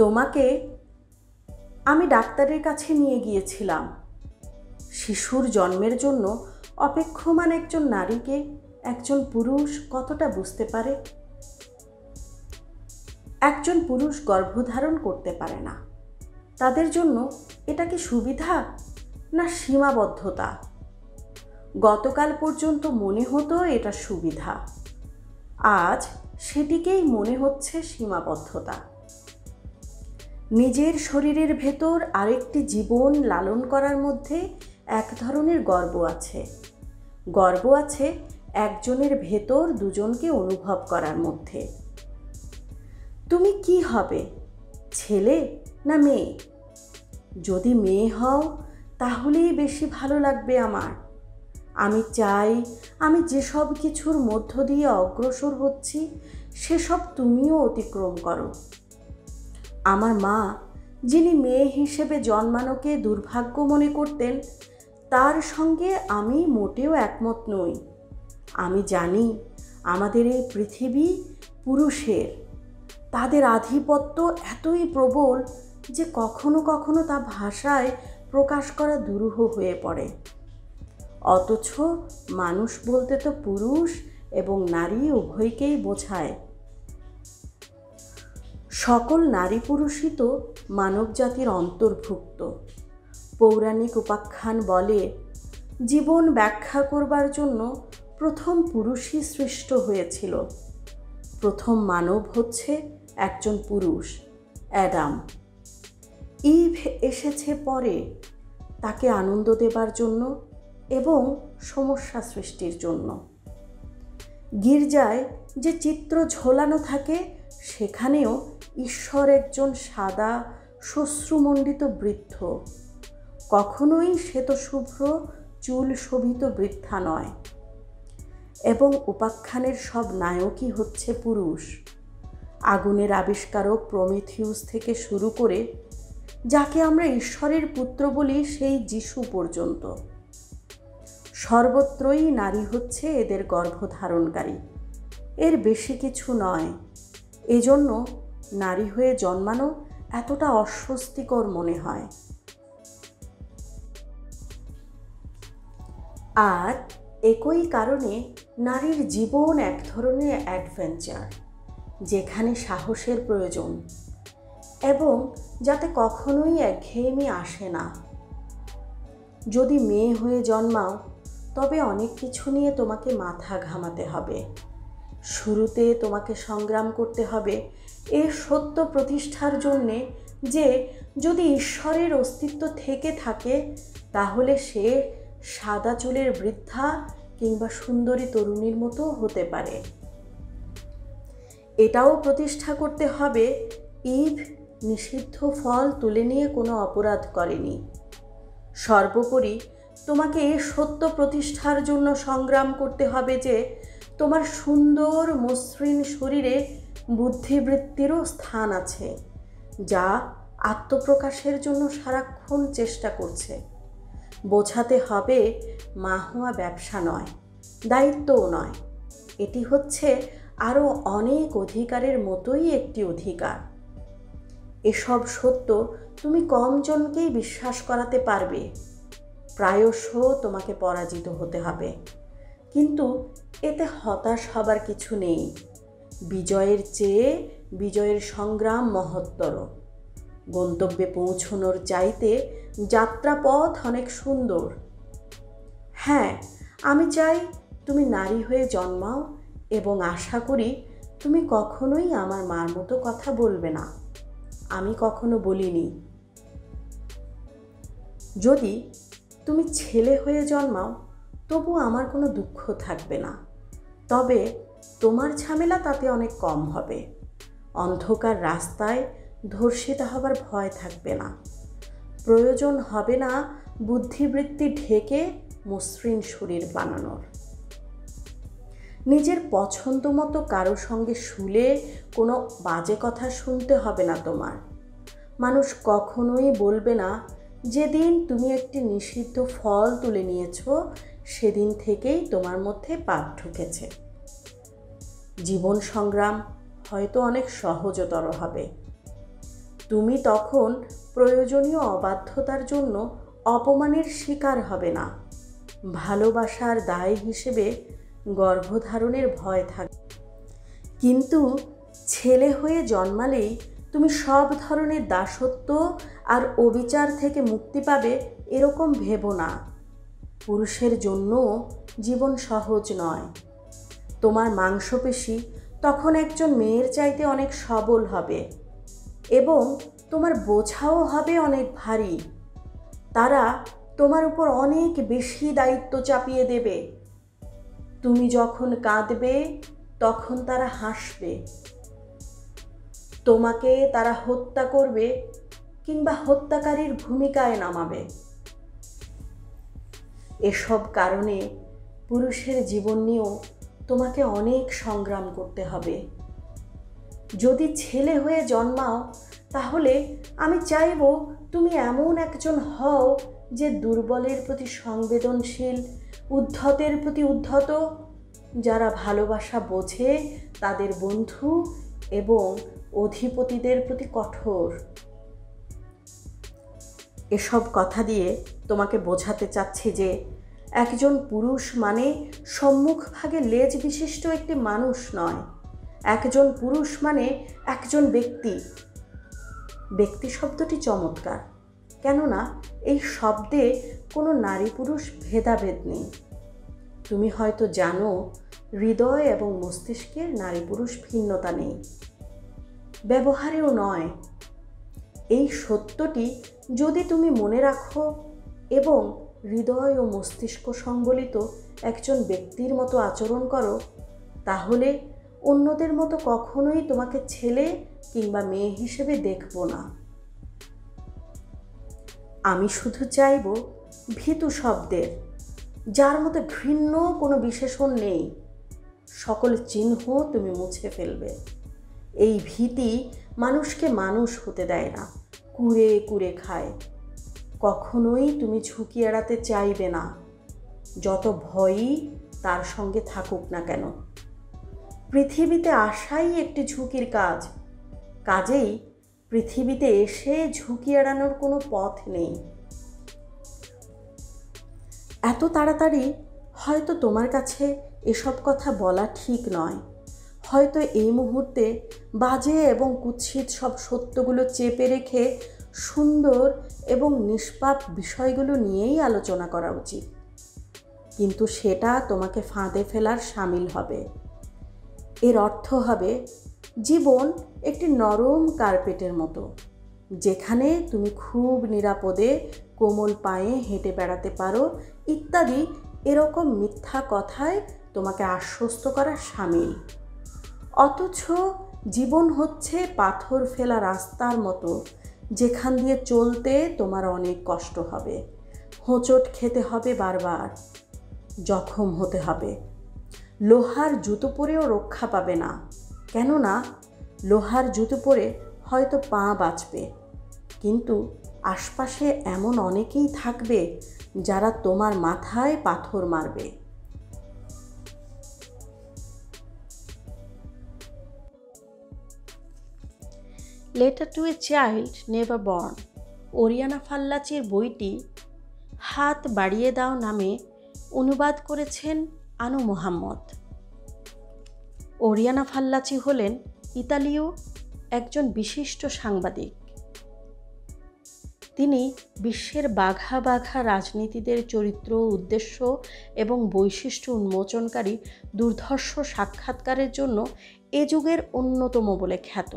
তোমাকে আমি ডাক্তারের কাছে নিয়ে গিয়েছিলাম। শিশুর জন্মের জন্য অপেক্ষমান একজন নারীকে একজন পুরুষ কতটা বুঝতে পারে? একজন পুরুষ গর্ভধারণ করতে পারে না। তাদের জন্য এটা কি সুবিধা না সীমাবদ্ধতা? গতকাল পর্যন্ত মনে হতো এটা সুবিধা। আজ সেটিকেই মনে হচ্ছে সীমাবদ্ধতা। নিজের শরীরের ভেতর আরেকটি জীবন লালন করার মধ্যে এক ধরনের গর্ব আছে। গর্ব আছে একজনের ভেতর দুজনকে অনুভব করার মধ্যে। তুমি কি হবে? ছেলে না মেয়ে? যদি মেয়ে হও, তাহলেই বেশি ভালো লাগবে আমার। আমি চাই আমি যেসব কিছুর মধ্য দিয়ে অগ্রসর হচ্ছি, সেসব তুমিও অতিক্রম করো। আমার মা, যিনি মেয়ে হিসেবে জন্মানোকে দুর্ভাগ্য মনে করতেন, তার সঙ্গে আমি মোটেও একমত নই। আমি জানি আমাদের এই পৃথিবী পুরুষের। তাদের আধিপত্য এতই প্রবল যে কখনো কখনো তা ভাষায় প্রকাশ করা দুরূহ হয়ে পড়ে। অথচ মানুষ বলতে তো পুরুষ এবং নারী উভয়কেই বোঝায়। সকল নারী পুরুষই তো মানবজাতির অন্তর্ভুক্ত। পৌরাণিক উপাখ্যান বলে, জীবন ব্যাখ্যা করবার জন্য প্রথম পুরুষই সৃষ্ট হয়েছিল। প্রথম মানব হচ্ছে একজন পুরুষ, অ্যাডাম। ইভ এসেছে পরে তাকে আনন্দ দেবার জন্য এবং সমস্যা সৃষ্টির জন্য। গির্জায় যে চিত্র ঝোলানো থাকে সেখানেও ঈশ্বর একজন সাদা শ্বশ্রুমণ্ডিত বৃদ্ধ। কখনোই শ্বেতশুভ্র চুল শোভিত বৃদ্ধা নয়। এবং উপাখ্যানের সব নায়কই হচ্ছে পুরুষ। আগুনের আবিষ্কারক প্রমিথিউস থেকে শুরু করে, যাকে আমরা ঈশ্বরের পুত্র বলি সেই যিশু পর্যন্ত। সর্বত্রই নারী হচ্ছে এদের গর্ভধারণকারী। এর বেশি কিছু নয়। এজন্য নারী হয়ে জন্মানো এতটা অস্বস্তিকর মনে হয়। আর একই কারণে নারীর জীবন এক ধরনের অ্যাডভেঞ্চার, যেখানে সাহসের প্রয়োজন এবং যাতে কখনোই একঘেয়েমি আসে না। যদি মেয়ে হয়ে জন্মাও, তবে অনেক কিছু নিয়ে তোমাকে মাথা ঘামাতে হবে। শুরুতে তোমাকে সংগ্রাম করতে হবে এ সত্য প্রতিষ্ঠার জন্যে যে যদি ঈশ্বরের অস্তিত্ব থেকে থাকে, তাহলে সে সাদা চুলের বৃদ্ধা কিংবা সুন্দরী তরুণীর মতো হতে পারে। এটাও প্রতিষ্ঠা করতে হবে ঈদ নিষিদ্ধ ফল তুলে নিয়ে কোনো অপরাধ করেনি। সর্বোপরি তোমাকে এ সত্য প্রতিষ্ঠার জন্য সংগ্রাম করতে হবে যে তোমার সুন্দর মসৃণ শরীরে বুদ্ধিবৃত্তিরও স্থান আছে, যা আত্মপ্রকাশের জন্য সারাক্ষণ চেষ্টা করছে। বোঝাতে হবে মা হওয়া ব্যবসা নয়, দায়িত্বও নয়। এটি হচ্ছে আরও অনেক অধিকারের মতোই একটি অধিকার। এসব সত্য তুমি কমজনকেই বিশ্বাস করাতে পারবে। প্রায়শ তোমাকে পরাজিত হতে হবে। কিন্তু এতে হতাশ হবার কিছু নেই। বিজয়ের চেয়ে বিজয়ের সংগ্রাম মহত্তর। গন্তব্যে পৌঁছনোর চাইতে যাত্রাপথ অনেক সুন্দর। হ্যাঁ আমি চাই তুমি নারী হয়ে জন্মাও এবং আশা করি তুমি কখনোই আমার মার মতো কথা বলবে না। আমি কখনো বলিনি। যদি তুমি ছেলে হয়ে জন্মাও, তবু আমার কোনো দুঃখ থাকবে না। তবে তোমার ঝামেলা তাতে অনেক কম হবে। অন্ধকার রাস্তায় ধর্ষিতা হবার ভয় থাকবে না। প্রয়োজন হবে না বুদ্ধিবৃত্তি ঢেকে মসৃণ শরীর বানানোর। নিজের পছন্দ মতো কারও সঙ্গে শুলে কোনো বাজে কথা শুনতে হবে না তোমার। মানুষ কখনোই বলবে না, যেদিন তুমি একটি নিষিদ্ধ ফল তুলে নিয়েছ সেদিন থেকেই তোমার মধ্যে পাপ ঢুকেছে। জীবন সংগ্রাম হয়তো অনেক সহজতর হবে। তুমি তখন প্রয়োজনীয় অবাধ্যতার জন্য অপমানের শিকার হবে না। ভালোবাসার দায় হিসেবে গর্ভধারণের ভয় থাকে। কিন্তু ছেলে হয়ে জন্মালেই তুমি সব ধরনের দাসত্ব আর অবিচার থেকে মুক্তি পাবে এরকম ভেবো না। পুরুষের জন্য জীবন সহজ নয়। তোমার মাংসপেশি তখন একজন মেয়ের চাইতে অনেক সবল হবে এবং তোমার বোঝাও হবে অনেক ভারী। তারা তোমার উপর অনেক বেশি দায়িত্ব চাপিয়ে দেবে। তুমি যখন কাঁদবে, তখন তারা হাসবে। তোমাকে তারা হত্যা করবে কিংবা হত্যাকারীর ভূমিকায় নামাবে। এসব কারণে পুরুষের জীবন নিয়েও তোমাকে অনেক সংগ্রাম করতে হবে। যদি ছেলে হয়ে জন্মাও, তাহলে আমি চাইব তুমি এমন একজন হও যে দুর্বলের প্রতি সংবেদনশীল, উদ্ধতের প্রতি উদ্ধত, যারা ভালোবাসা বোঝে তাদের বন্ধু এবং অধিপতিদের প্রতি কঠোর। এসব কথা দিয়ে তোমাকে বোঝাতে চাচ্ছি যে একজন পুরুষ মানে সম্মুখভাগে লেজ বিশিষ্ট একটি মানুষ নয়। একজন পুরুষ মানে একজন ব্যক্তি। ব্যক্তি শব্দটি চমৎকার। কেননা এই শব্দে কোনো নারী পুরুষ ভেদাভেদ নেই। তুমি হয়তো জানো, হৃদয় এবং মস্তিষ্কের নারী পুরুষ ভিন্নতা নেই। ব্যবহারেও নয়। এই সত্যটি যদি তুমি মনে রাখো এবং হৃদয় ও মস্তিষ্ক সংবলিত একজন ব্যক্তির মতো আচরণ করো, তাহলে অন্যদের মতো কখনোই তোমাকে ছেলে কিংবা মেয়ে হিসেবে দেখব না। আমি শুধু চাইব ভীতু শব্দের, যার মতো ঘৃণ্য কোনো বিশেষণ নেই। সকল চিহ্ন তুমি মুছে ফেলবে। এই ভীতি মানুষকে মানুষ হতে দেয় না। কুড়ে কুড়ে খায়। কখনোই তুমি ঝুঁকি এড়াতে চাইবে না। যত ভয়ই তার সঙ্গে থাকুক না কেন। পৃথিবীতে আসাই একটি ঝুঁকির কাজ। কাজেই পৃথিবীতে এসে ঝুঁকি এড়ানোর কোনো পথ নেই। এত তাড়াতাড়ি হয়তো তোমার কাছে এসব কথা বলা ঠিক নয়। হয়তো এই মুহূর্তে বাজে এবং কুৎসিত সব সত্যগুলো চেপে রেখে সুন্দর এবং নিষ্পাপ বিষয়গুলো নিয়েই আলোচনা করা উচিত। কিন্তু সেটা তোমাকে ফাঁদে ফেলার সামিল হবে। এর অর্থ হবে, জীবন একটি নরম কার্পেটের মতো, যেখানে তুমি খুব নিরাপদে কোমল পায়ে হেঁটে বেড়াতে পারো ইত্যাদি এরকম মিথ্যা কথায় তোমাকে আশ্বস্ত করা সামিল। অথচ জীবন হচ্ছে পাথর ফেলা রাস্তার মতো, যেখান দিয়ে চলতে তোমার অনেক কষ্ট হবে। হোঁচট খেতে হবে বারবার, জখম হতে হবে। লোহার জুতো পরেও রক্ষা পাবে না। কেননা, লোহার জুতো পরে হয়তো পা বাঁচবে। কিন্তু আশপাশে এমন অনেকেই থাকবে যারা তোমার মাথায় পাথর মারবে। Letter to a child never born Oriana ফাল্লাচির বইটি হাত বাড়িয়ে দাও নামে অনুবাদ করেছেন আনু মোহাম্মদ। ওরিয়ানা ফাল্লাচি হলেন ইতালীয় একজন বিশিষ্ট সাংবাদিক। তিনি বিশ্বের বাঘা বাঘা রাজনীতিদের চরিত্র, উদ্দেশ্য এবং বৈশিষ্ট্য উন্মোচনকারী দুর্ধর্ষ সাক্ষাৎকারের জন্য এ যুগের অন্যতম বলে খ্যাত।